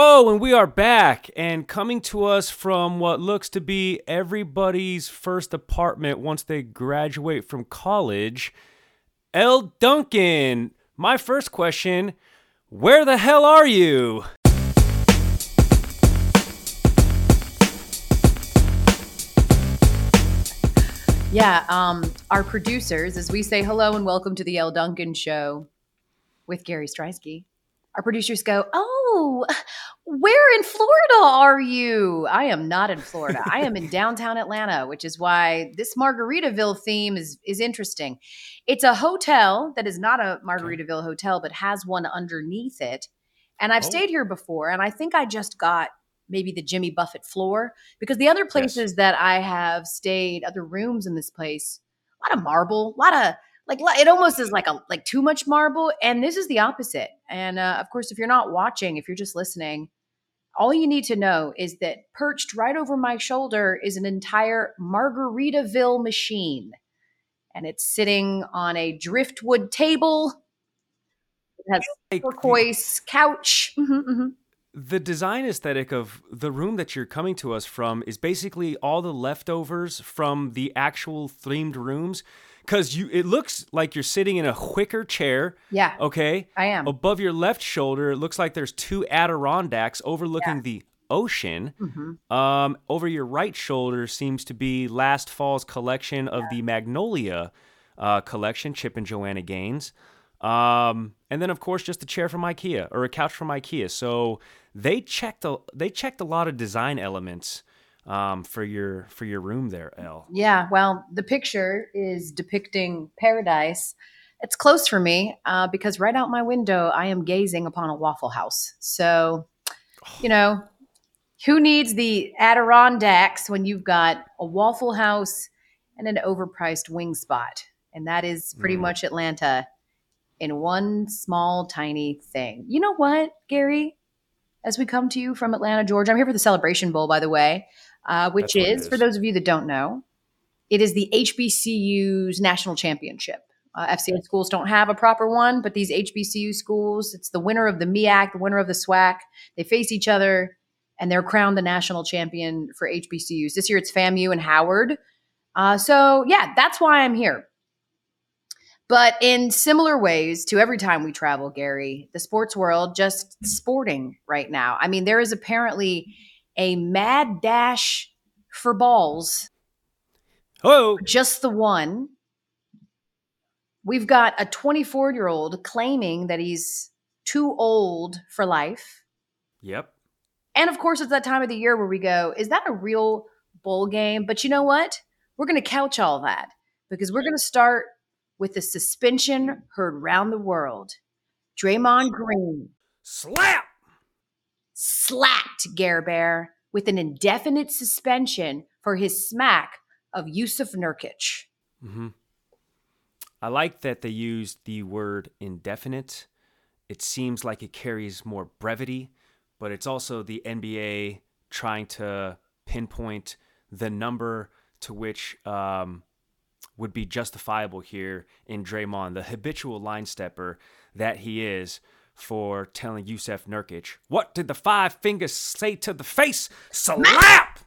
Oh, and we are back and coming to us from what looks to be everybody's first apartment once they graduate from college. Elle Duncan, my first question Where the hell are you? Yeah, um, our producers, as we say hello and welcome to the Elle Duncan Show with Gary Striewski, our producers go, Oh, Oh, where in Florida are you? I am not in Florida. I am in downtown Atlanta, which is why this Margaritaville theme is, is interesting. It's a hotel that is not a Margaritaville hotel, but has one underneath it. And I've Oh. stayed here before, and I think I just got maybe the Jimmy Buffett floor because the other places that I have stayed, other rooms in this place, a lot of marble, a lot of like it almost is like a like too much marble, and this is the opposite. And uh, of course, if you're not watching, if you're just listening, all you need to know is that perched right over my shoulder is an entire Margaritaville machine, and it's sitting on a driftwood table. It has Like, turquoise couch. Mhm, mhm. the design aesthetic of the room that you're coming to us from is basically all the leftovers from the actual themed rooms because you it looks like you're sitting in a wicker chair Yeah, okay? I am. above your left shoulder it looks like there's two adirondacks overlooking the ocean. Mhm. um, over your right shoulder seems to be last fall's collection of the magnolia uh, collection chip and joanna gaines. Um, and then of course just a chair from ikea or a couch from ikea. So they checked a they checked a lot of design elements um, for your for your room there Elle Yeah, well, the picture is depicting paradise. It's close for me uh, because right out my window, I am gazing upon a Waffle House. So, you know, who needs the Adirondacks when you've got a Waffle House and an overpriced wing spot? And that is pretty Mm. much Atlanta in one small, tiny thing. You know what, Gary? As we come to you from Atlanta, Georgia, I'm here for the Celebration Bowl, by the way, uh, which is, is, for those of you that don't know, it is the HBCU's national championship. Uh, FCS schools don't have a proper one, but these HBCU schools, it's the winner of the MEAC, the winner of the SWAC. They face each other and they're crowned the national champion for HBCUs. This year it's FAMU and Howard. Uh, so, yeah, that's why I'm here. But in similar ways to every time we travel, Gary, the sports world just sporting right now. I mean, there is apparently a mad dash for balls oh just the one. We've got a 24 year old claiming that he's too old for life. yep And of course, it's that time of the year where we go, is that a real bowl game? But you know what? We're going to couch all that because we're going to start with the suspension heard round the world. Draymond Green slap slapped Gare Bear with an indefinite suspension for his smack of Jusuf Nurkic. Mm-hmm. I like that they used the word indefinite. It seems like it carries more brevity, but it's also the NBA trying to pinpoint the number to which um, would be justifiable here in Draymond, the habitual line stepper that he is for telling Jusuf Nurkic, What did the five fingers say to the face? Slap!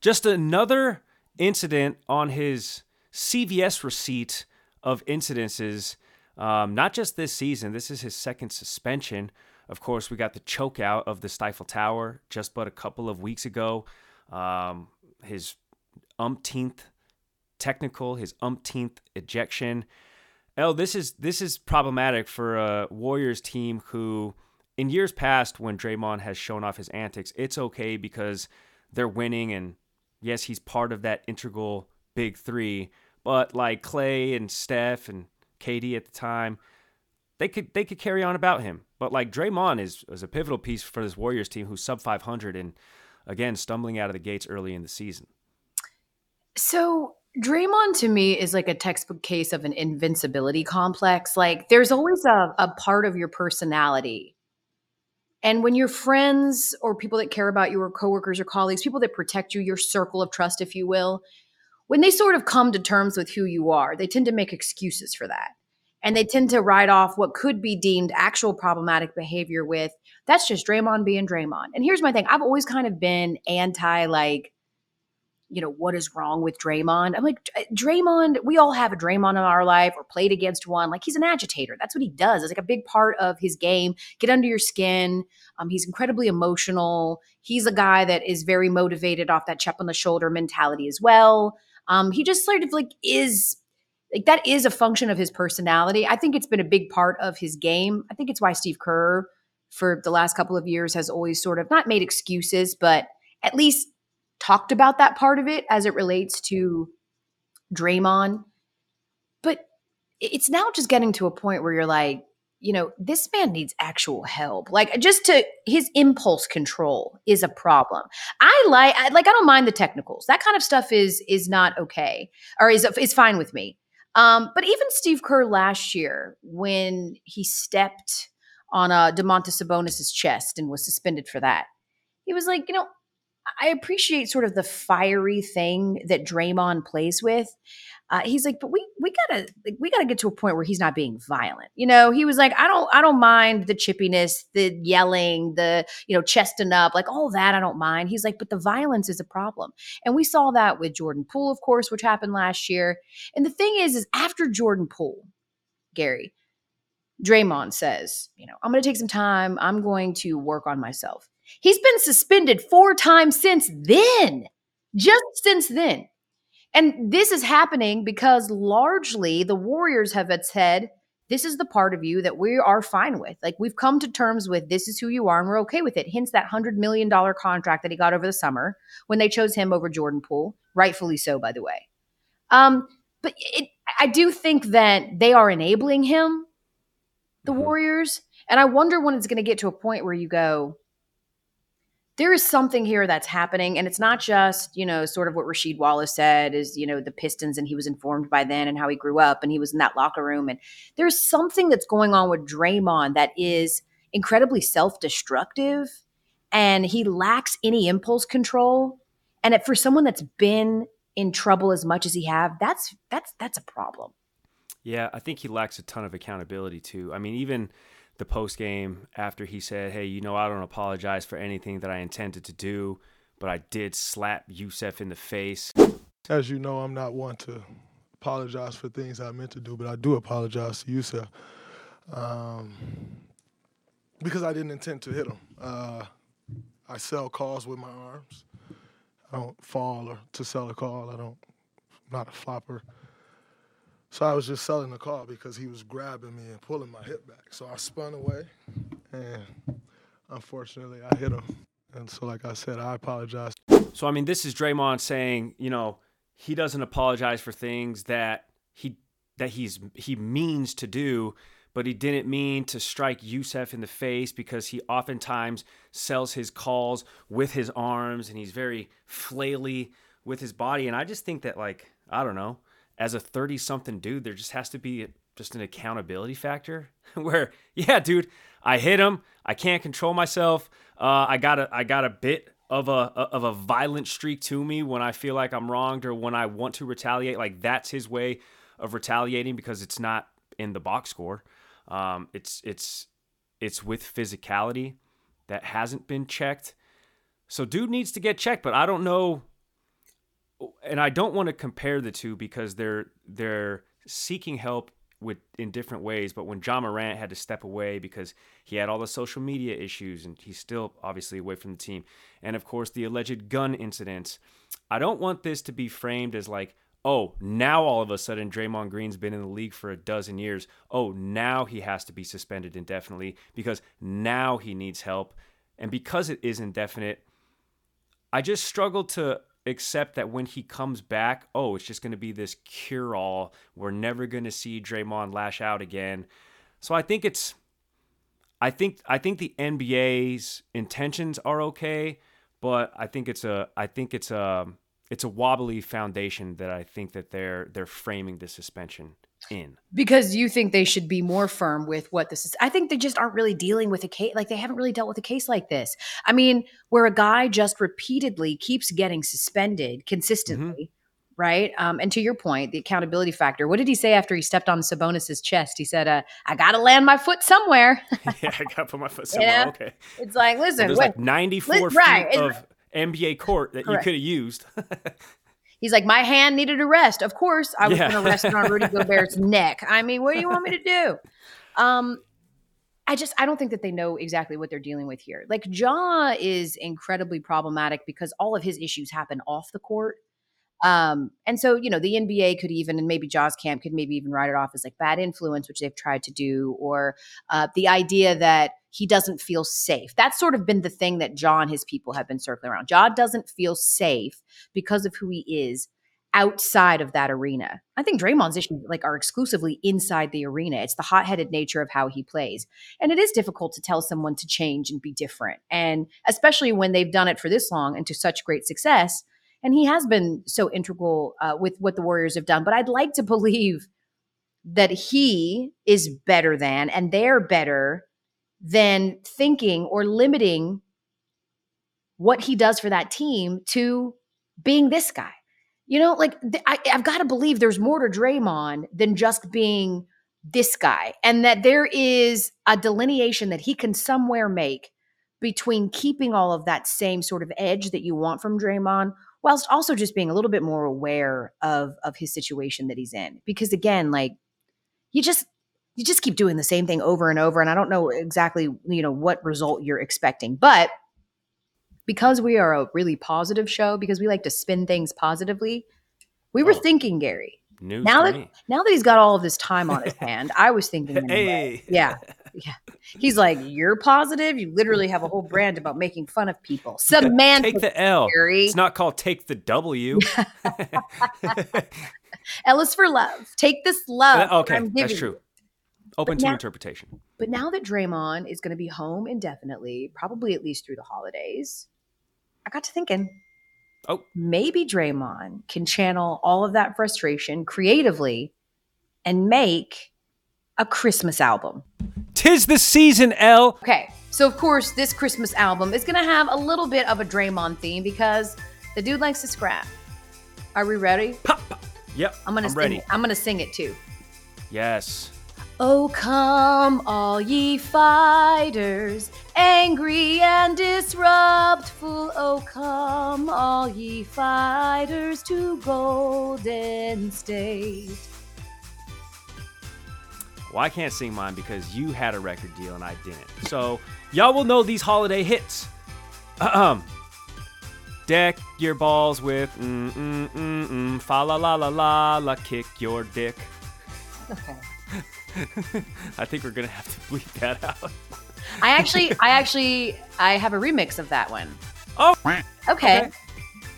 Just another incident on his CVS receipt of incidences. Um, not just this season. This is his second suspension. Of course, we got the choke out of the Stifle Tower just but a couple of weeks ago. Um, his umpteenth technical, his umpteenth ejection. Oh, this is this is problematic for a Warriors team who, in years past, when Draymond has shown off his antics, it's okay because they're winning and yes, he's part of that integral big three. But like Clay and Steph and KD at the time, they could they could carry on about him. But like Draymond is is a pivotal piece for this Warriors team who's sub 500 and again stumbling out of the gates early in the season. So Draymond to me is like a textbook case of an invincibility complex. Like there's always a, a part of your personality. And when your friends or people that care about you or coworkers or colleagues, people that protect you, your circle of trust, if you will, when they sort of come to terms with who you are, they tend to make excuses for that. And they tend to write off what could be deemed actual problematic behavior with That's just Draymond being Draymond. And here's my thing I've always kind of been anti, like, you know, what is wrong with Draymond? I'm like, Draymond, we all have a Draymond in our life or played against one. Like, he's an agitator. That's what he does. It's like a big part of his game. Get under your skin. Um, he's incredibly emotional. He's a guy that is very motivated off that chip on the shoulder mentality as well. Um, he just sort of like is like that is a function of his personality. I think it's been a big part of his game. I think it's why Steve Kerr for the last couple of years has always sort of not made excuses, but at least talked about that part of it as it relates to Draymond. But it's now just getting to a point where you're like, you know, this man needs actual help. Like just to his impulse control is a problem. I like I, like I don't mind the technicals. That kind of stuff is is not okay or is is fine with me. Um, but even Steve Kerr last year, when he stepped on uh, Domantas Sabonis's chest and was suspended for that, he was like, you know, I appreciate sort of the fiery thing that Draymond plays with. Uh, he's like, but we we gotta like, we gotta get to a point where he's not being violent. You know, he was like, I don't I don't mind the chippiness, the yelling, the you know chesting up, like all that I don't mind. He's like, but the violence is a problem, and we saw that with Jordan Poole, of course, which happened last year. And the thing is, is after Jordan Poole, Gary, Draymond says, you know, I'm going to take some time. I'm going to work on myself. He's been suspended four times since then, just since then. And this is happening because largely the Warriors have said, this is the part of you that we are fine with. Like we've come to terms with this is who you are and we're okay with it. Hence that $100 million contract that he got over the summer when they chose him over Jordan Poole, rightfully so, by the way. Um, but it, I do think that they are enabling him, the mm-hmm. Warriors. And I wonder when it's going to get to a point where you go, there is something here that's happening and it's not just you know sort of what rasheed wallace said is you know the pistons and he was informed by then and how he grew up and he was in that locker room and there's something that's going on with draymond that is incredibly self-destructive and he lacks any impulse control and it, for someone that's been in trouble as much as he have that's that's that's a problem. Yeah i think he lacks a ton of accountability too. I mean even the post game after he said, "Hey, you know, I don't apologize for anything that I intended to do, but I did slap Jusuf in the face." As you know, I'm not one to apologize for things I meant to do, but I do apologize to Jusuf um, because I didn't intend to hit him. Uh, I sell calls with my arms. I don't fall or to sell a call. I don't. I'm not a flopper. So I was just selling the car because he was grabbing me and pulling my hip back. So I spun away, and unfortunately, I hit him. And so, like I said, I apologize. So I mean, this is Draymond saying, you know, he doesn't apologize for things that he that he's he means to do, but he didn't mean to strike Jusuf in the face because he oftentimes sells his calls with his arms and he's very flaily with his body. And I just think that, like, I don't know as a 30 something dude, there just has to be just an accountability factor where, yeah, dude, I hit him. I can't control myself. Uh, I got a, I got a bit of a, of a violent streak to me when I feel like I'm wronged or when I want to retaliate. Like that's his way of retaliating because it's not in the box score. Um, it's, it's, it's with physicality that hasn't been checked. So dude needs to get checked, but I don't know and I don't want to compare the two because they're they're seeking help with in different ways. But when Ja Morant had to step away because he had all the social media issues and he's still obviously away from the team, and of course the alleged gun incidents, I don't want this to be framed as like, oh, now all of a sudden Draymond Green's been in the league for a dozen years. Oh, now he has to be suspended indefinitely because now he needs help, and because it is indefinite. I just struggle to accept that when he comes back, oh, it's just going to be this cure all. We're never going to see Draymond lash out again. So I think it's I think I think the NBA's intentions are okay, but I think it's a I think it's a it's a wobbly foundation that I think that they're they're framing the suspension in because you think they should be more firm with what this is i think they just aren't really dealing with a case like they haven't really dealt with a case like this i mean where a guy just repeatedly keeps getting suspended consistently mm-hmm. right? Um, and to your point, the accountability factor. What did he say after he stepped on Sabonis's chest? He said, uh, "I got to land my foot somewhere." yeah, I got to put my foot somewhere. know? Okay. it's like, listen, There's wait. like 94 Li- feet it's- of NBA court that Correct. you could have used. He's like, my hand needed a rest. Of course, I was Yeah. going to rest it on Rudy Gobert's neck. I mean, what do you want me to do? Um, I just, I don't think that they know exactly what they're dealing with here. Like, Ja is incredibly problematic because all of his issues happen off the court. Um, and so, you know, the NBA could even, and maybe Ja's Camp could maybe even write it off as like bad influence, which they've tried to do, or uh, the idea that he doesn't feel safe. That's sort of been the thing that Ja and his people have been circling around. Ja doesn't feel safe because of who he is outside of that arena. I think Draymond's issues like are exclusively inside the arena. It's the hot-headed nature of how he plays. And it is difficult to tell someone to change and be different. And especially when they've done it for this long and to such great success. And he has been so integral uh, with what the Warriors have done. But I'd like to believe that he is better than and they're better than thinking or limiting what he does for that team to being this guy. You know, like th- I, I've got to believe there's more to Draymond than just being this guy, and that there is a delineation that he can somewhere make between keeping all of that same sort of edge that you want from Draymond, whilst also just being a little bit more aware of of his situation that he's in. Because again, like you just you just keep doing the same thing over and over, and I don't know exactly you know what result you're expecting, but because we are a really positive show, because we like to spin things positively, we were Oh. thinking, Gary. Now that me. now that he's got all of this time on his hand, I was thinking, in a way. Hey. yeah, yeah. He's like, you're positive. You literally have a whole brand about making fun of people. Semantic, Take the L. Gary. It's not called take the W. L is for love. Take this love. that okay, that's true. Open But to now- interpretation. But now that Draymond is going to be home indefinitely, probably at least through the holidays, I got to thinking, Oh. maybe Draymond can channel all of that frustration creatively and make a Christmas album. Tis the season, Elle. Okay, so of course, this Christmas album is going to have a little bit of a Draymond theme because the dude likes to scrap. Are we ready? Pop. Yep. I'm gonna I'm sing ready. It. I'm gonna sing it too. Yes. Oh, come, all ye fighters, angry and disruptful. Oh, come, all ye fighters to Golden State. Well, I can't sing mine because you had a record deal and I didn't. So y'all will know these holiday hits. Um, deck your balls with mm mm mm mm fa la la la la la kick your dick. Okay. I think we're gonna have to bleep that out. I actually, I actually, I have a remix of that one. Oh, Okay. Okay.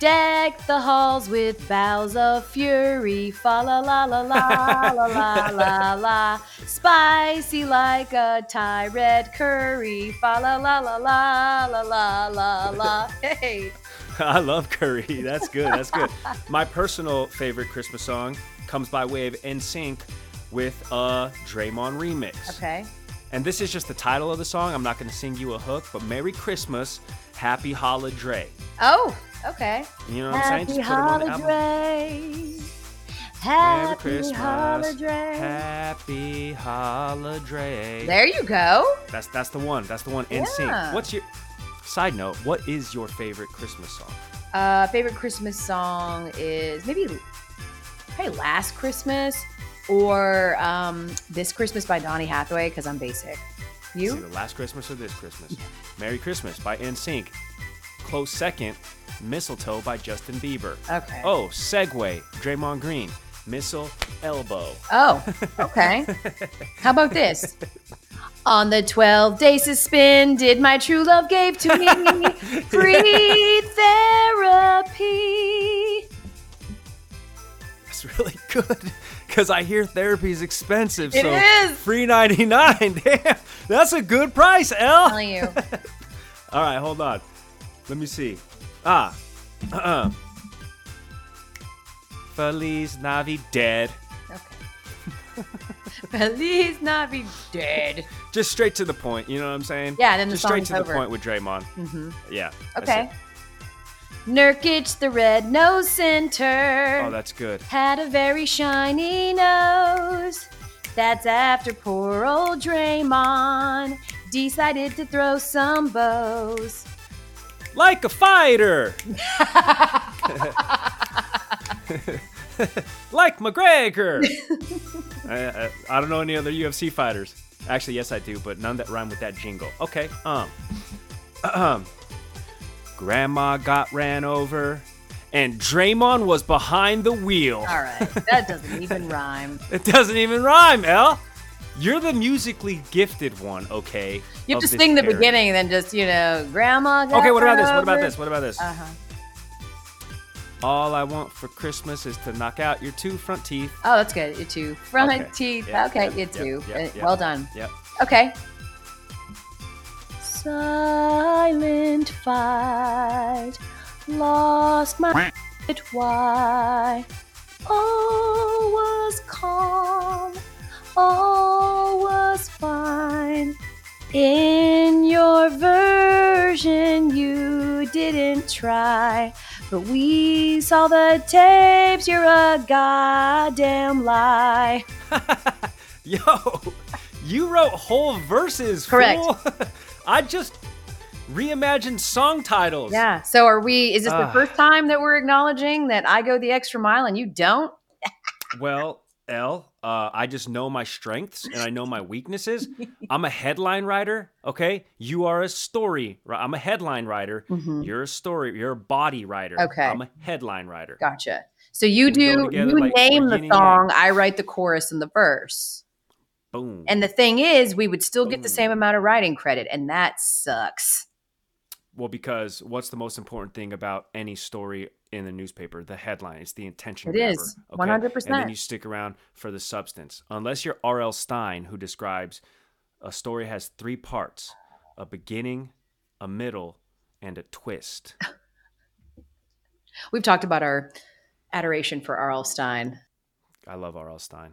Deck the halls with boughs of fury, fa la la la la la la la la. Spicy like a Thai red curry, fa la la la la la la la la. Hey, I love Curry. That's good. That's good. My personal favorite Christmas song comes by way of NSYNC with a Draymond remix. okay. And this is just the title of the song. I'm not going to sing you a hook, but Merry Christmas, Happy Holiday. Dre. Oh, okay. You know what I'm saying? Happy Just put it on the album. holiday. Merry Happy Christmas, holiday. Happy Holiday. There you go. That's that's the one. That's the one. In Yeah. What's your side note? What is your favorite Christmas song? Uh, favorite Christmas song is maybe hey Last Christmas or um, This Christmas by Donny Hathaway because I'm basic. It's You? either Last Christmas or This Christmas. Merry Christmas by NSYNC. Close second, Mistletoe by Justin Bieber. Okay. Oh, Segue, Draymond Green. Missile Elbow. Oh, okay. How about this? On the 12 days, day suspended, my true love gave to me free therapy. That's really good because I hear therapy is expensive. It so is. free ninety nine. Damn, that's a good price, Elle. telling you. All right, hold on. Let me see. Ah, uh-uh. Feliz Navidad. Okay. Feliz Navidad. Just straight to the point. You know what I'm saying? Yeah, then the just straight song's to over. the point with Draymond. Mm-hmm. Yeah. Okay. it. Nurkic, the red nose center. Oh, that's good. had a very shiny nose. That's after poor old Draymond decided to throw some bows. Like a fighter. like McGregor. I, I, I don't know any other UFC fighters. Actually, yes, I do, but none that rhyme with that jingle. Okay. Um. Um. Grandma got ran over, and Draymond was behind the wheel. All right, that doesn't even rhyme. It doesn't even rhyme, Elle. You're the musically gifted one, okay? You have to sing the pairing. beginning and then just, you know, Grandma got Okay, what about this? What about this? What about this? Uh-huh. All I want for Christmas is to knock out your two front teeth. Oh, that's good. You two front Okay. teeth. Okay, yeah, you two. Uh. Well done. Yep. Okay. Silent fight, lost my it why all was calm, all was fine. In your version, you didn't try, but we saw the tapes. You're a goddamn lie. Yo, you wrote whole verses. Correct. I just reimagined song titles. Yeah. So are we? Is this the Ah. first time that we're acknowledging that I go the extra mile and you don't? Well, Elle, uh, I just know my strengths and I know my weaknesses. I'm a headline writer. Okay, you are a story. I'm a headline writer. You're a story. You're a body writer. Mm-hmm. Okay. I'm a headline writer. Gotcha. So you We do. together You like name the yin and yang. song. I write the chorus and the verse. Boom. And the thing is, we would still get the same amount of writing credit, and that sucks. Well, because what's the most important thing about any story in the newspaper? The headline. It's the intention. It grabber, is, okay? 100%. And then you stick around for the substance. Unless you're R.L. Stine, who describes a story has three parts: a beginning, a middle, and a twist. We've talked about our adoration for R.L. Stine. I love R.L. Stine.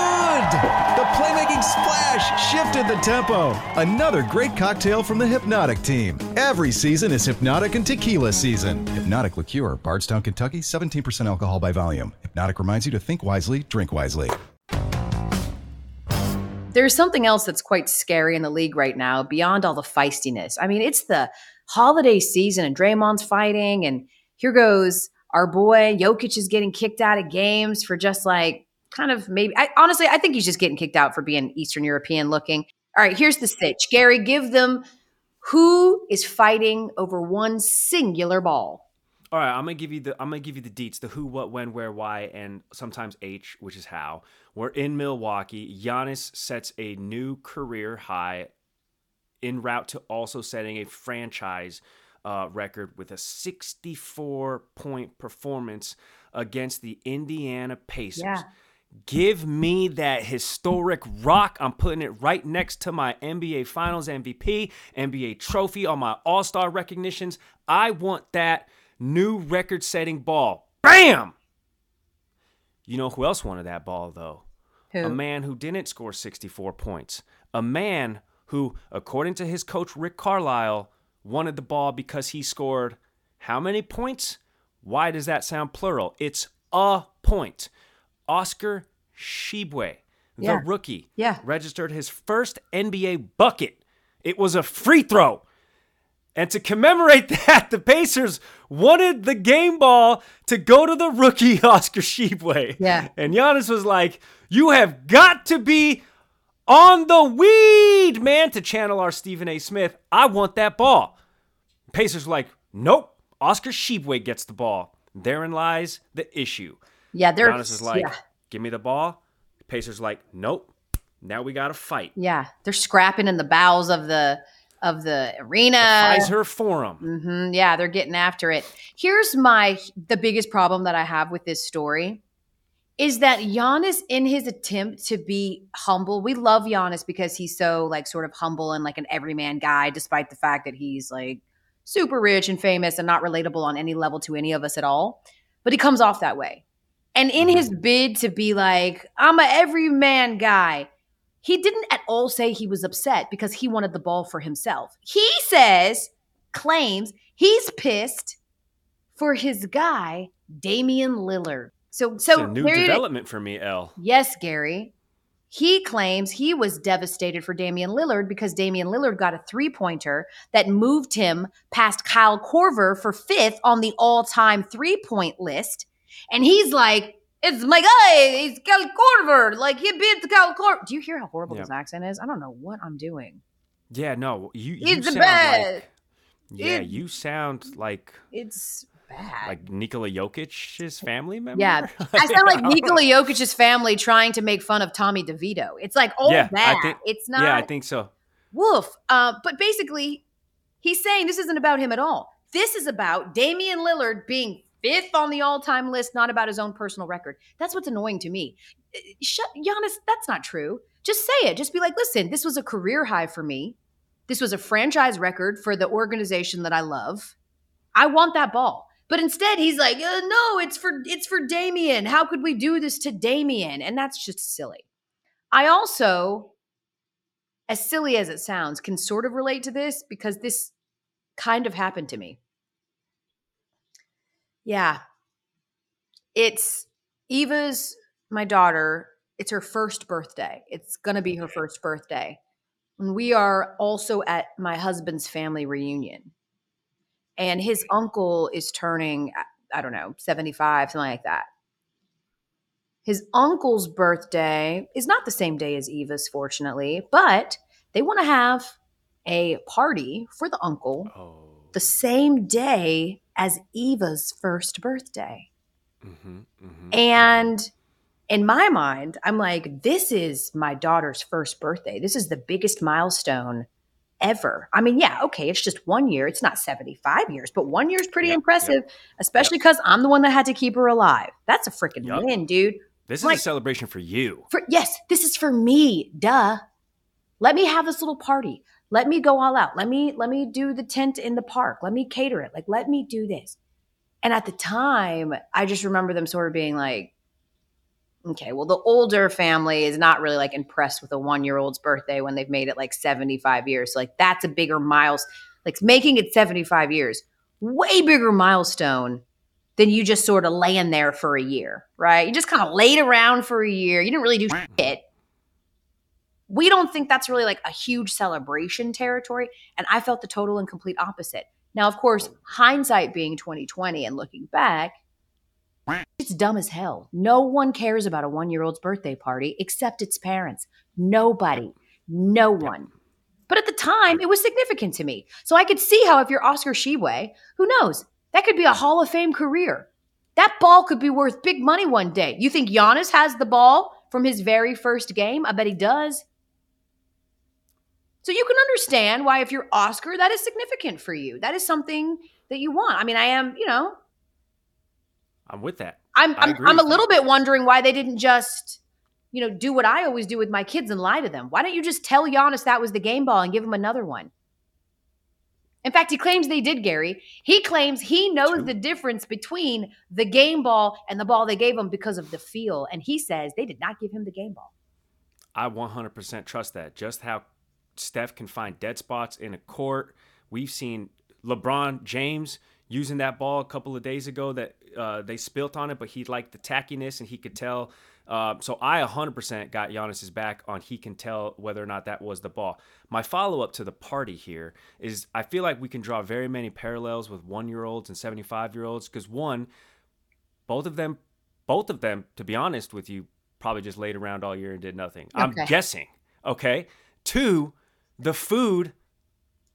The playmaking splash shifted the tempo. Another great cocktail from the Hypnotic team. Every season is Hypnotic and Tequila season. Hypnotic Liqueur, Bardstown, Kentucky, 17% alcohol by volume. Hypnotic reminds you to think wisely, drink wisely. There's something else that's quite scary in the league right now, beyond all the feistiness. I mean, it's the holiday season, and Draymond's fighting, and here goes our boy Jokic is getting kicked out of games for just like kind of maybe. I, honestly, I think he's just getting kicked out for being Eastern European looking. All right, here's the stitch. Gary, give them who is fighting over one singular ball. All right, I'm gonna give you the I'm gonna give you the deets, the who, what, when, where, why, and sometimes H, which is how. We're in Milwaukee. Giannis sets a new career high, en route to also setting a franchise uh, record with a 64 point performance against the Indiana Pacers. Yeah. Give me that historic rock. I'm putting it right next to my NBA Finals MVP, NBA trophy, all my All Star recognitions. I want that new record setting ball. Bam! You know who else wanted that ball, though? Who? A man who didn't score 64 points. A man who, according to his coach Rick Carlisle, wanted the ball because he scored how many points? Why does that sound plural? It's a point. Oscar Tshiebwe, the Yeah. rookie, Yeah. registered his first NBA bucket. It was a free throw. And to commemorate that, the Pacers wanted the game ball to go to the rookie Oscar Tshiebwe. Yeah. And Giannis was like, You have got to be on the weed, man, to channel our Stephen A. Smith. I want that ball. Pacers were like, Nope. Oscar Tshiebwe gets the ball. Therein lies the issue. Yeah, they're Giannis is like, yeah, Give me the ball. Pacers like, Nope. Now we got to fight. yeah, they're scrapping in the bowels of the of the arena. Fiserv Forum. hmm Yeah, they're getting after it. Here's my the biggest problem that I have with this story is that Giannis, in his attempt to be humble, we love Giannis because he's so like sort of humble and like an everyman guy, despite the fact that he's like super rich and famous and not relatable on any level to any of us at all. But he comes off that way. And in his mm-hmm. bid to be like, I'm a everyman guy, he didn't at all say he was upset because he wanted the ball for himself. He says, claims he's pissed for his guy, Damian Lillard. So, so new it- development for me, Elle. Yes, Gary. He claims he was devastated for Damian Lillard because Damian Lillard got a three pointer that moved him past Kyle Korver for fifth on the all time three point list. And he's like, it's my guy. It's Kyle Korver. Like, he beat Kyle Korver. Do you hear how horrible Yeah. his accent is? I don't know what I'm doing. Yeah, no, you. you It's sound best. Like, yeah, It- you sound like It's bad. like Nikola Jokic's family member. yeah. I sound like Nikola Jokic's family trying to make fun of Tommy DeVito. It's like all Yeah, I think- it's not. Yeah, I think so. Woof. Uh, but basically, he's saying this isn't about him at all. This is about Damian Lillard being fifth on the all-time list, not about his own personal record. That's what's annoying to me. Uh, Shut, Giannis, that's not true. Just say it. Just be like, listen, this was a career high for me. This was a franchise record for the organization that I love. I want that ball. But instead, he's like, uh, no, it's for it's for Damian. How could we do this to Damian? And that's just silly. I also as silly as it sounds, can sort of relate to this because this kind of happened to me. Yeah. It's Eva's, my daughter, it's her first birthday. It's going to be her first birthday. And we are also at my husband's family reunion. And his uncle is turning, I- don't know, 75, something like that. His uncle's birthday is not the same day as Eva's, fortunately, but they want to have a party for the uncle Oh. the same day as Eva's first birthday. Mm-hmm, mm-hmm. And in my mind, I'm like, this is my daughter's first birthday. This is the biggest milestone ever. I mean, yeah, okay, it's just one year. It's not 75 years, but one year is pretty Yep, impressive, especially because I'm the one that had to keep her alive. That's a freaking Yep. win, dude. This is a celebration for you. For yes, this is for me. Duh. Let me have this little party. Let me go all out. Let me let me do the tent in the park. Let me cater it. Like let me do this. And at the time, I just remember them sort of being like, okay, well, the older family is not really like impressed with a one year old's birthday when they've made it like 75 years. So, like, that's a bigger milestone. Like, making it 75 years, way bigger milestone than you just sort of laying there for a year, right? You just kind of laid around for a year. You didn't really do shit. We don't think that's really like a huge celebration territory. And I felt the total and complete opposite. Now, of course, hindsight being 2020 and looking back, it's dumb as hell. No one cares about a one year old's birthday party except its parents. Nobody. No one. But at the time, it was significant to me. So I could see how if you're Oscar Tshiebwe, who knows? That could be a Hall of Fame career. That ball could be worth big money one day. You think Giannis has the ball from his very first game? I bet he does. So you can understand why, if you're Oscar, that is significant for you. That is something that you want. I mean, I am, you know, I'm with that. I'm I'm, I'm a little you. bit wondering why they didn't just, you know, do what I always do with my kids and lie to them. Why don't you just tell Giannis that was the game ball and give him another one? In fact, he claims they did, Gary. He claims he knows True. the difference between the game ball and the ball they gave him because of the feel. And he says they did not give him the game ball. I 100% trust that. Just how Steph can find dead spots in a court. We've seen LeBron James using that ball a couple of days ago that uh, they spilt on it, but he liked the tackiness and he could tell. Uh, so I 100% got Giannis's back on he can tell whether or not that was the ball. My follow up to the party here is I feel like we can draw very many parallels with one year olds and 75 year olds because one, both of them, both of them, to be honest with you, probably just laid around all year and did nothing. I'm guessing. Okay. Two, the food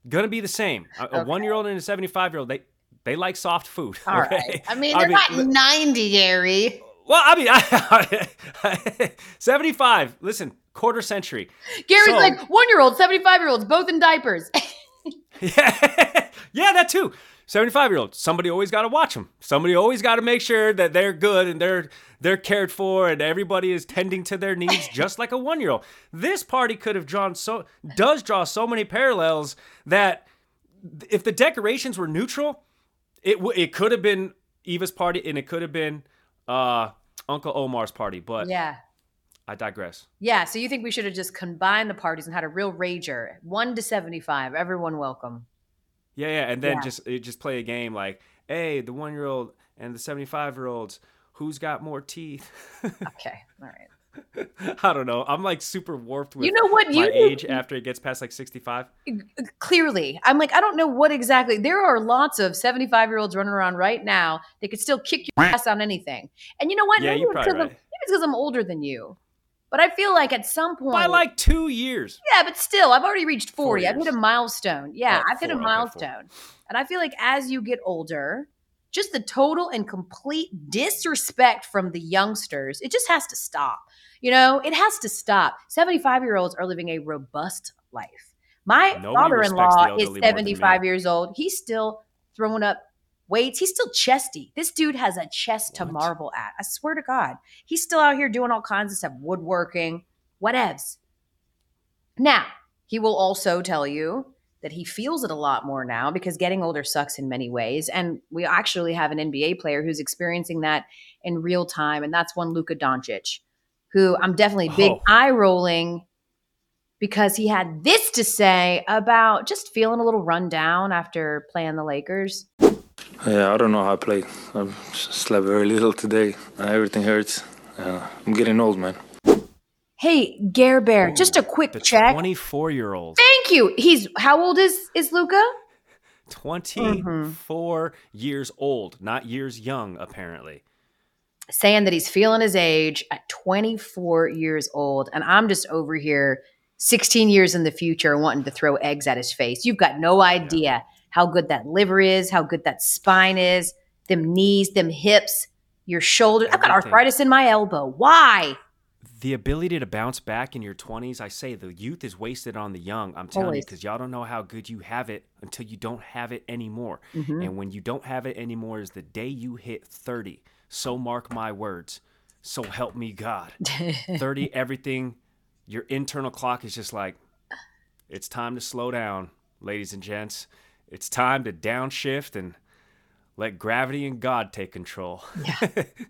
gonna be the same. A, Okay. one year old and a 75 year old, they they like soft food. All okay? right. I mean, they're li- not 90, Gary. well, I mean, I, 75. Listen, quarter century. Gary's So- like one year old, 75 year olds, both in diapers. Yeah, yeah, that too. 75 year old. Somebody always got to watch them. Somebody always got to make sure that they're good and they're they're cared for and everybody is tending to their needs just like a one year old. This party could have drawn so does draw so many parallels that if the decorations were neutral, it w- it could have been Eva's party and it could have been uh, Uncle Omar's party. But yeah. I digress. Yeah. So you think we should have just combined the parties and had a real rager, one to 75, everyone welcome. Yeah, yeah, and then Yeah. just it just play a game like, hey, the one year old and the seventy five year olds, who's got more teeth? Okay. All right. I don't know. I'm like super warped with You know what? my You age after it gets past like sixty five. clearly i'm like i don't know what exactly there are lots of 75 year olds running around right now they could still kick your ass on anything and you know what Yeah, maybe you're it's probably because right. maybe it's 'cause I'm older than you but i feel like at some point By like two years. yeah but still i've already reached 40 Four i've hit a milestone. Yeah Oh, i've hit a four, okay, milestone. And i feel like as you get older just the total and complete disrespect from the youngsters it just has to stop. You know it has to stop. 75 year olds are living a robust life. My Nobody father-in-law is more than me. 75 years old. He's still throwing up weights he's still chesty this dude has a chest to marvel at i swear to god he's still out here doing all kinds of stuff woodworking whatevs now he will also tell you that he feels it a lot more now because getting older sucks in many ways. And we actually have an NBA player who's experiencing that in real time, and that's one Luka Doncic, who I'm definitely big Oh. eye rolling because he had this to say about just feeling a little run down after playing the Lakers. Yeah, I don't know how I played. I slept very little today. Everything hurts. Uh, I'm getting old, man. Hey, Gare Bear, just a quick The check. twenty four year old. Thank you. He's how old is is Luka? 24 years old, not years young, apparently. saying that he's feeling his age at 24 years old. And I'm just over here 16 years in the future wanting to throw eggs at his face. You've got no idea how good that liver is, how good that spine is, them knees, them hips, your shoulders. I've got arthritis in my elbow. Why? The ability to bounce back in your 20s, I say the youth is wasted on the young. I'm telling you, because y'all don't know how good you have it until you don't have it anymore. Mm-hmm. And when you don't have it anymore is the day you hit 30. So mark my words. So help me God. 30, everything, your internal clock is just like, it's time to slow down, ladies and gents. It's time to downshift and let gravity and God take control. Yeah.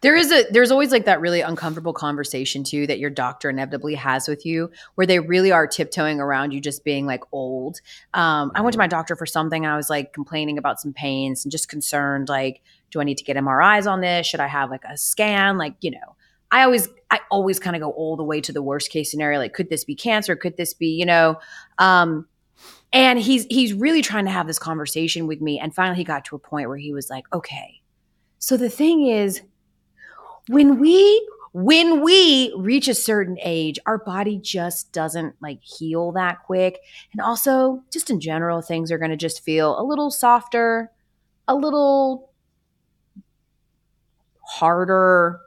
There is a there's always like that really uncomfortable conversation too that your doctor inevitably has with you where they really are tiptoeing around you just being like old. Um, I went to my doctor for something and I was like complaining about some pains and just concerned like do I need to get MRIs on this? Should I have like a scan? Like, you know, I always I always kind of go all the way to the worst case scenario like could this be cancer? Could this be, you know, um and he's he's really trying to have this conversation with me and finally he got to a point where he was like, "Okay. So the thing is when we when we reach a certain age our body just doesn't like heal that quick and also just in general things are going to just feel a little softer a little harder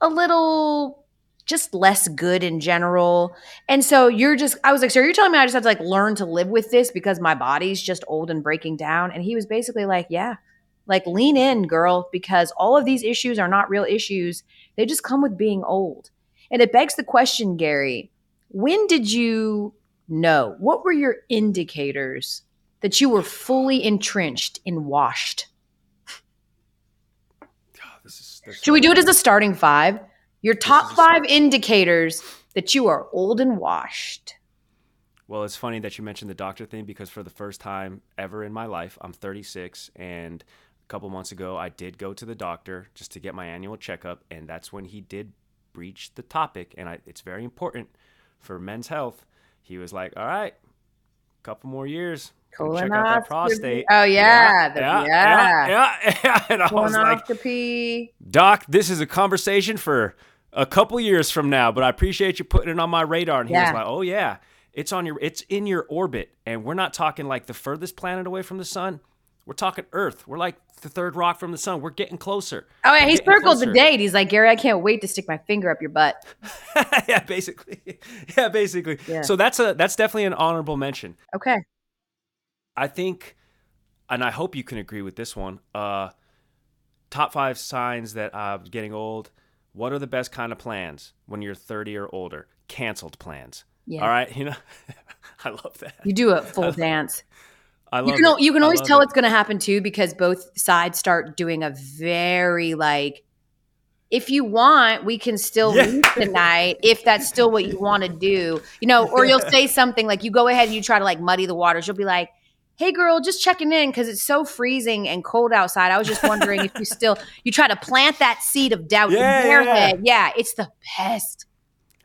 a little just less good in general. And so you're just i was like so you're telling me i just have to like learn to live with this because my body's just old and breaking down? And he was basically like yeah like lean in girl because all of these issues are not real issues. They just come with being old. And it begs the question gary when did you know what were your indicators that you were fully entrenched in washed? This is, should we do it as a starting five your top five indicators that you are old and washed Well, it's funny that you mentioned the doctor thing because for the first time ever in my life, I'm 36 and a couple months ago I did go to the doctor just to get my annual checkup and that's when he did breach the topic and I, it's very important for men's health. He was like, "All right, a couple more years. Check out that prostate." Oh yeah, the- yeah, yeah. yeah, yeah, yeah. And I was like. Doc, this is a conversation for a couple years from now, but I appreciate you putting it on my radar. And he Yeah. was like, "Oh yeah, it's on your, it's in your orbit, and we're not talking like the furthest planet away from the sun. We're talking Earth. We're like the third rock from the sun. We're getting closer. Oh yeah, he circled the date. He's like, Gary, I can't wait to stick my finger up your butt. yeah, basically. Yeah, basically. Yeah. So that's a that's definitely an honorable mention. Okay. I think, and I hope you can agree with this one. Uh, top five signs that I'm getting old. What are the best kind of plans when you're 30 or older? Canceled plans. Yeah. All right, you know, I love that. You do a full dance. I love You can, it. you can always tell it. it's going to happen too because both sides start doing a very like, if you want, we can still Yeah. leave tonight if that's still what you want to do, you know. Or you'll say something like, you go ahead and you try to like muddy the waters. You'll be like, "Hey, girl, just checking in because it's so freezing and cold outside. I was just wondering if you still you try to plant that seed of doubt Yeah, in their yeah. head. Yeah, it's the best.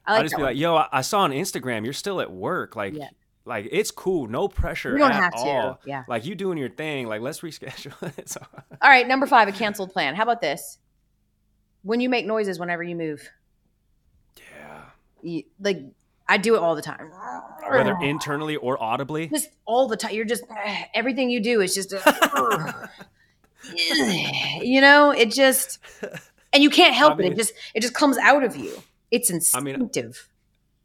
I I'll like just be one. like, "Yo, I, I saw on Instagram you're still at work. Like, Yeah. like it's cool, no pressure. You don't at have to, all. yeah. like you doing your thing. Like, let's reschedule it. So- All right, number five, a canceled plan. How about this? When you make noises whenever you move, yeah, you, like I do it all the time. whether internally or audibly. just all the time. You're just everything you do is just, a, you know, it just, and you can't help I it. It just, it just comes out of you. It's I mean, instinctive.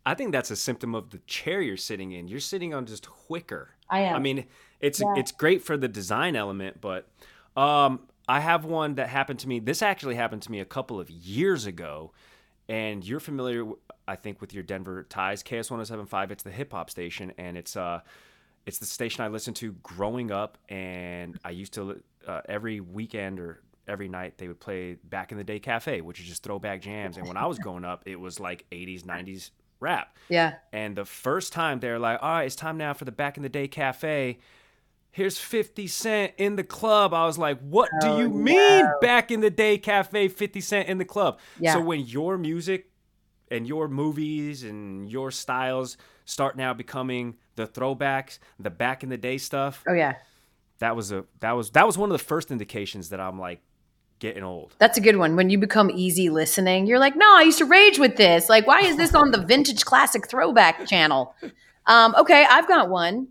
I think that's a symptom of the chair you're sitting in. You're sitting on just wicker. I am. I mean, it's Yeah. it's great for the design element, but um, I have one that happened to me. This actually happened to me a couple of years ago, and you're familiar, I think, with your Denver ties. KS 107.5. It's the hip hop station, and it's uh, it's the station I listened to growing up, and I used to uh, every weekend or every night they would play Back in the Day Cafe, which is just throwback jams. And when I was growing up, it was like 80s, 90s rap. yeah. And the first time they're like, all right, it's time now for the back in the day cafe. Here's 50 Cent in the club. I was like, what do Oh, you mean back in the day cafe, 50 Cent in the club? Yeah. So when your music and your movies and your styles start now becoming the throwbacks, the back in the day stuff, Oh yeah. that was a that was that was one of the first indications that I'm like getting old. That's a good one. When you become easy listening, you're like, no, I used to rage with this. Like, why is this on the vintage classic throwback channel? Um, okay, I've got one.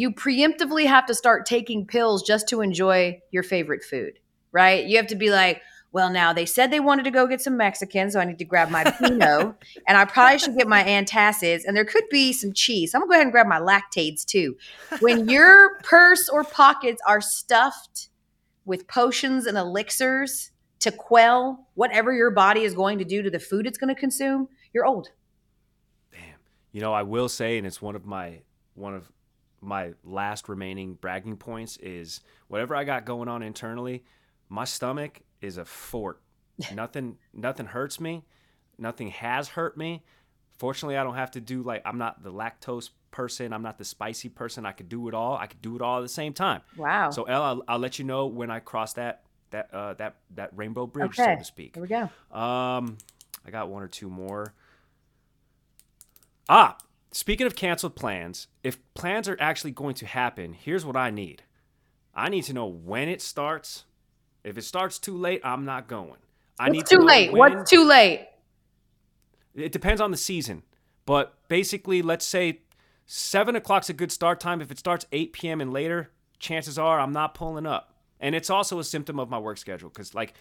You preemptively have to start taking pills just to enjoy your favorite food, right? You have to be like, well, now they said they wanted to go get some Mexican, so I need to grab my Beano, and I probably should get my antacids, and there could be some cheese. I'm gonna go ahead and grab my lactates too. When your purse or pockets are stuffed with potions and elixirs to quell whatever your body is going to do to the food it's going to consume, you're old. Damn. You know, I will say, and it's one of my one of my last remaining bragging points is whatever I got going on internally, my stomach is a fort. nothing nothing hurts me. Nothing has hurt me. Fortunately, I don't have to do like I'm not the lactose person. I'm not the spicy person. I could do it all. I could do it all at the same time. Wow. So Elle, I'll, I'll let you know when I cross that that uh, that that rainbow bridge, so to speak. Here we go. Um, I got one or two more. Ah, speaking of canceled plans, if plans are actually going to happen, here's what I need. I need to know when it starts. If it starts too late, I'm not going. I need What's to too know late? when- What's too late? it depends on the season, but basically, let's say seven o'clock's a good start time. If it starts eight p.m. and later, chances are I'm not pulling up, and it's also a symptom of my work schedule because like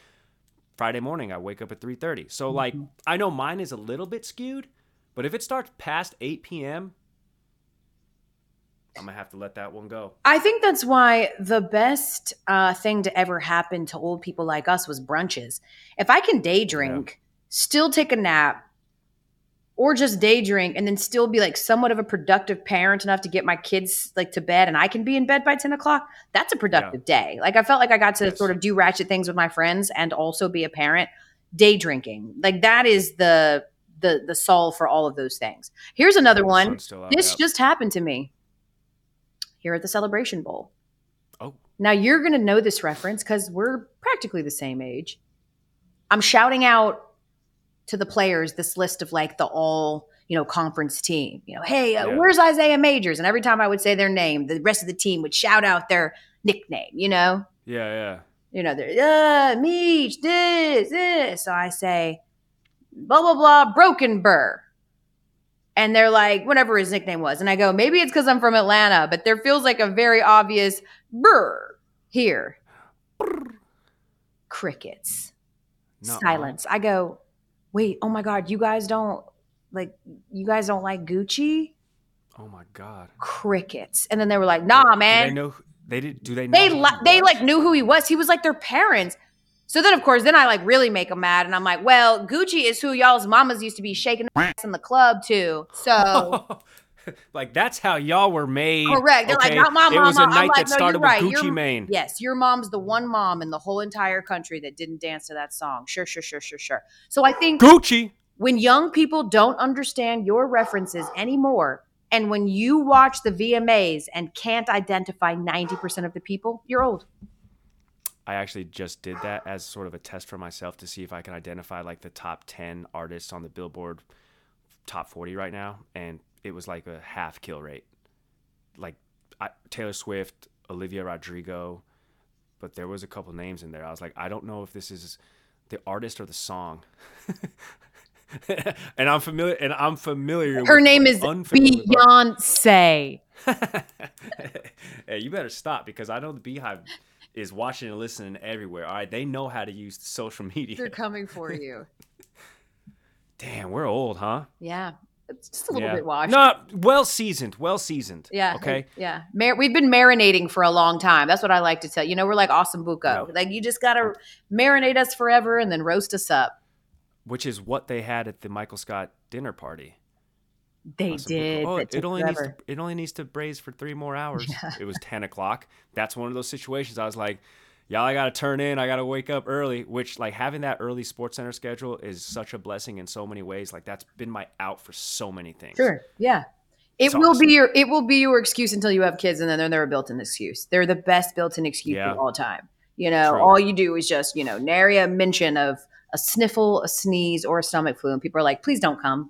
Friday morning I wake up at three thirty. So like mm-hmm. I know mine is a little bit skewed, but if it starts past eight p.m., I'm gonna have to let that one go. I think that's why the best uh, thing to ever happen to old people like us was brunches. If I can day drink, still take a nap, or just day drink and then still be like somewhat of a productive parent enough to get my kids like to bed and I can be in bed by 10 o'clock, that's a productive day. Like I felt like I got to Yes. sort of do ratchet things with my friends and also be a parent. Day drinking. Like that is the the the solve for all of those things. Here's another The one. sun's still out, This just happened to me here at the Celebration Bowl. Oh. Now you're going to know this reference because we're practically the same age. I'm shouting out to the players this list of like the all you know conference team. You know, hey, uh, Yeah. where's Isaiah Majors? And every time I would say their name, the rest of the team would shout out their nickname. You know, Yeah, yeah. you know, they're uh, Meech, this, this. So I say, blah blah blah, Broken Burr. And they're like, whatever his nickname was. And I go, maybe it's because I'm from Atlanta, but there feels like a very obvious burr here. Crickets. Nuh-uh. Silence. I go, wait, oh my God, you guys don't like you guys don't like Gucci? Oh my god. Crickets. And then they were like, nah, man they know? They did. Do they know? They li- they like knew who he was. He was like their parents. So then, of course, then I like really make them mad, and I'm like, "Well, Gucci is who y'all's mamas used to be shaking ass in the club too." So like that's how y'all were made. correct. They're okay? like, "Not my It was a night like, that "No, started right. with Gucci Your- Mane. Yes, your mom's the one mom in the whole entire country that didn't dance to that song. Sure, sure, sure, sure, sure. So I think Gucci. when young people don't understand your references anymore, and when you watch the VMAs and can't identify 90% of the people, you're old. I actually just did that as sort of a test for myself to see if I can identify like the top 10 artists on the Billboard top 40 right now. And it was like a half kill rate. Like I, Taylor Swift, Olivia Rodrigo, but there was a couple names in there. I was like, I don't know if this is the artist or the song. and I'm familiar and I'm familiar Her name is Beyonce. hey, you better stop because I know the BeyHive is watching and listening everywhere. All right, they know how to use social media. They're coming for you. Damn, we're old, huh? Yeah. It's just a little yeah. bit washed. Not well seasoned, well seasoned. Yeah. Okay. Yeah. Mar- we've been marinating for a long time. That's what I like to tell you. know, we're like osso buco. Yeah. Like you just gotta marinate us forever and then roast us up. Which is what they had at the Michael Scott dinner party. They did. Oh, it took only needs to, it only needs to braise for three more hours. It was ten o'clock. That's one of those situations. I was like, y'all, I gotta turn in. I gotta wake up early. Which like having that early SportsCenter schedule is such a blessing in so many ways. Like that's been my out for so many things. Sure. Yeah. It It's will awesome. be your it will be your excuse until you have kids, and then they're, they're a built-in excuse. They're the best built-in excuse Yeah. of all time. You know, True. all you do is just you know nary a mention of a sniffle, a sneeze, or a stomach flu, and people are like, "Please don't come.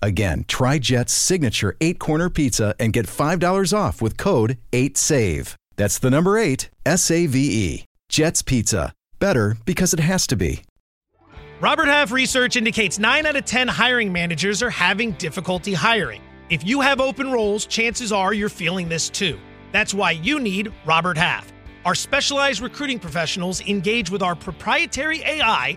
Again, try Jet's signature eight corner pizza and get $5 off with code 8SAVE. That's the number eight, S A V E. Jet's Pizza. Better because it has to be. Robert Half research indicates 9 out of 10 hiring managers are having difficulty hiring. If you have open roles, chances are you're feeling this too. That's why you need Robert Half. Our specialized recruiting professionals engage with our proprietary AI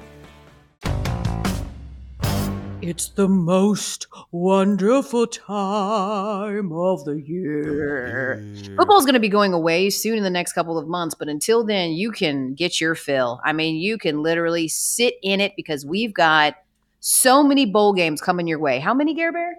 It's the most wonderful time of the year. Football's going to be going away soon in the next couple of months, but until then, you can get your fill. I mean, you can literally sit in it because we've got so many bowl games coming your way. How many, Gare Bear?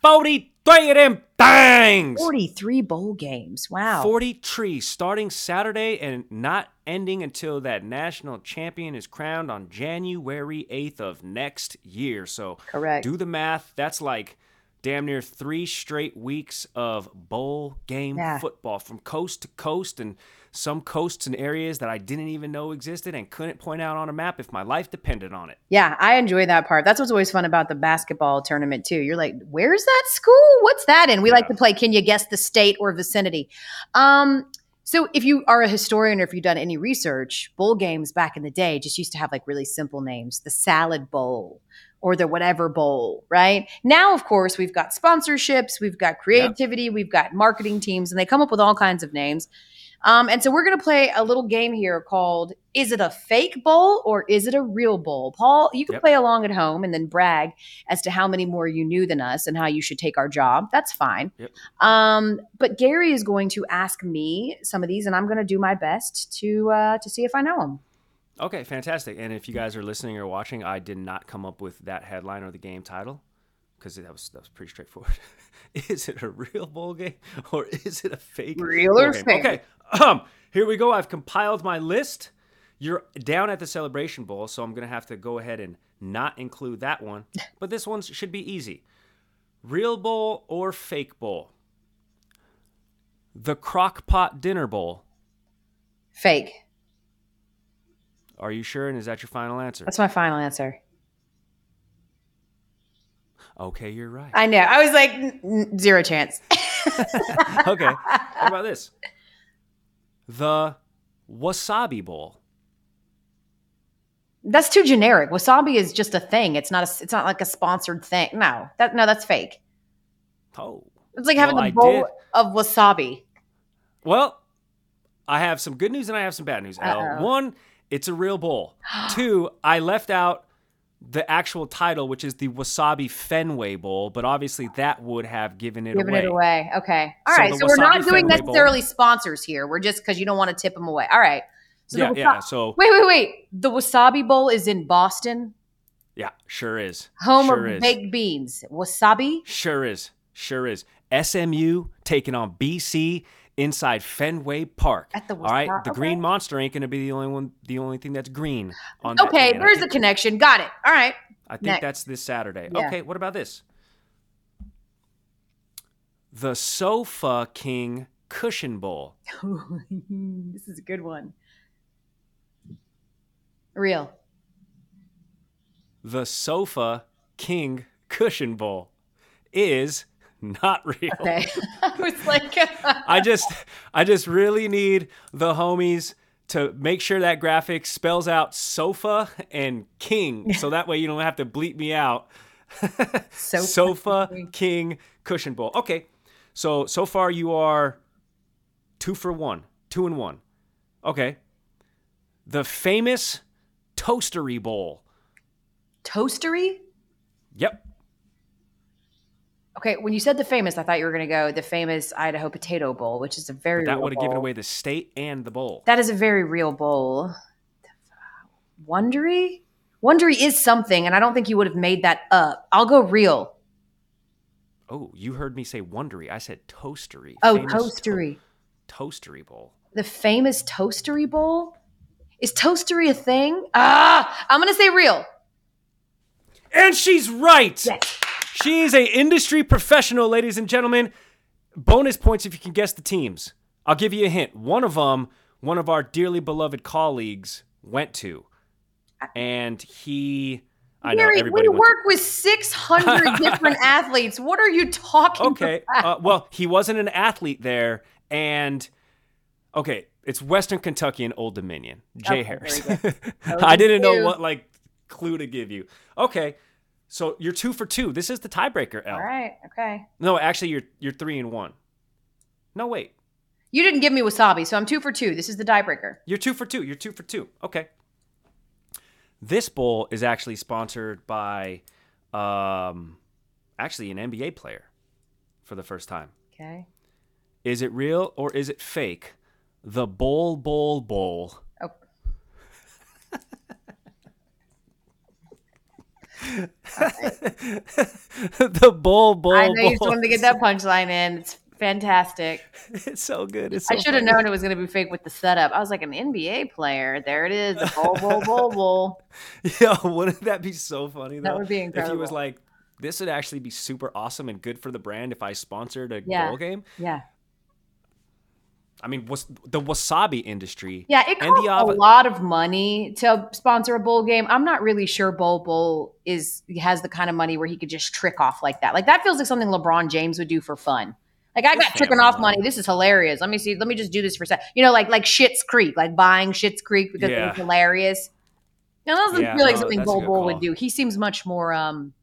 43 of them things. 43 bowl games. Wow. 43 starting Saturday and not ending until that national champion is crowned on January 8th of next year. So Correct. do the math. That's like damn near three straight weeks of bowl game Yeah. football from coast to coast and some coasts and areas that I didn't even know existed and couldn't point out on a map if my life depended on it. Yeah, I enjoy that part. That's what's always fun about the basketball tournament too. You're like, where's that school? What's that in? We like to play can you guess the state or vicinity? Um so if you are a historian or if you've done any research, bowl games back in the day just used to have like really simple names. The salad bowl or the whatever bowl, right? Now, of course, we've got sponsorships, we've got creativity, we've got marketing teams, and they come up with all kinds of names. Um, and so we're going to play a little game here called Is it a fake bowl or is it a real bowl? Paul, you can Yep. play along at home and then brag as to how many more you knew than us and how you should take our job. That's fine. Yep. Um, but Gary is going to ask me some of these, and I'm going to do my best to uh, to see if I know them. Okay, fantastic. And if you guys are listening or watching, I did not come up with that headline or the game title because that was that was pretty straightforward. is it a real bowl game or is it a fake? Real or fake? Okay, um, here we go. I've compiled my list. You're down at the Celebration Bowl, so I'm gonna have to go ahead and not include that one. But this one should be easy. Real bowl or fake bowl? The crock pot dinner bowl. Fake. Are you sure? And is that your final answer? That's my final answer. Okay, you're right. I know. I was like "N- n- zero chance. okay. What about this? The wasabi bowl. That's too generic. Wasabi is just a thing. It's not a. It's not like a sponsored thing. No, that no, that's fake. Oh. It's like having Well, a bowl did- of wasabi. Well, I have some good news and I have some bad news. Al. One, it's a real bowl. Two, I left out the actual title, which is the Wasabi Fenway Bowl, but obviously that would have given it Giving away. it away. Okay. All So right. So, we're not doing Fenway Bowl- necessarily sponsors here. We're just because you don't want to tip them away. All right. So yeah, wasa- yeah. So Wait, wait, wait. The Wasabi Bowl is in Boston, yeah, sure is. home sure of is. baked beans. Wasabi. Sure is. Sure is. SMU taking on BC inside Fenway Park. At the All right, the okay. Green Monster ain't gonna be the only one, the only thing that's green on. Okay, there's the connection. Got it. All right. I think Next. that's this Saturday. Yeah. Okay, what about this? The Sofa King Cushion Bowl. this is a good one. Real. The Sofa King Cushion Bowl is not real. Okay. I was like, I just I just really need the homies to make sure that graphic spells out sofa and king so that way you don't have to bleep me out. Sofa sofa King. cushion bowl. Okay. So so far you are 2 for 1. 2 and 1. Okay. The famous toastery bowl. toastery. Yep. Okay, when you said the famous, I thought you were going to go the famous Idaho Potato Bowl, which is a very That would have given away the state and the bowl. That is a very real bowl. Wondery? Wondery is something, and I don't think you would have made that up. I'll go real. Oh, you heard me say wondery. I said toastery. Oh, Famous to- toastery. toastery bowl. The famous Toastery Bowl? Is Toastery a thing? Ah, I'm going to say real. And she's right. Yes. She's a industry professional, ladies and gentlemen. Bonus points if you can guess the teams. I'll give you a hint. One of them, one of our dearly beloved colleagues, went to, and he. I know Gary, everybody we went to- work with 600 different athletes. What are you talking Okay. about? Uh, well, he wasn't an athlete there, and okay, it's Western Kentucky and Old Dominion. Jay Okay, Harris. I didn't know what like clue to give you. Okay, so you're two for two. This is the tiebreaker, Elle. All right, okay. No, actually, you're you're three and one. No, wait, You didn't give me wasabi, so I'm two for two. This is the tiebreaker. you're two for two. You're two for two. Okay. This bowl is actually sponsored by, um, actually an NBA player, for the first time. Okay. Is it real or is it fake? The Bol Bol Bowl. the Bowl Bowl I know you just wanted to get that punchline in. It's fantastic. It's so good. It's I should have known it was going to be fake with the setup. I was like, an NBA player. There it is. The bowl, bowl, bowl, bowl. Yeah, wouldn't that be so funny though? That would be If he was like, this would actually be super awesome and good for the brand if I sponsored a Yeah. bowl game. Yeah. I mean, was the wasabi industry? Yeah, it costs a lot of money to sponsor a bowl game. I'm not really sure Bol Bol is has the kind of money where he could just trick off like that. Like that feels like something LeBron James would do for fun. Like I got It's tricking off money. This is hilarious. Let me see. Let me just do this for a sec. You know, like like Schitt's Creek, like buying Schitt's Creek because Yeah. was hilarious. Now, that doesn't Yeah, feel like no, something that's a Bol good Bol would do. He seems much more, um,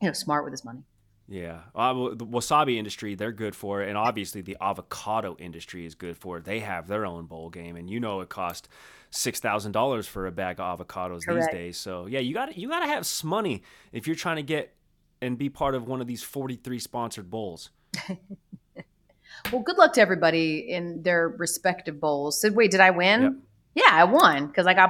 you know, smart with his money. Yeah, uh, the wasabi industry, they're good for it, and obviously the avocado industry is good for it. They have their own bowl game, and you know it costs six thousand dollars for a bag of avocados Correct. these days. So yeah, you got you got to have some money if you're trying to get and be part of one of these forty three sponsored bowls. Well, good luck to everybody in their respective bowls. So, wait, did I win? Yep. Yeah, I won because I got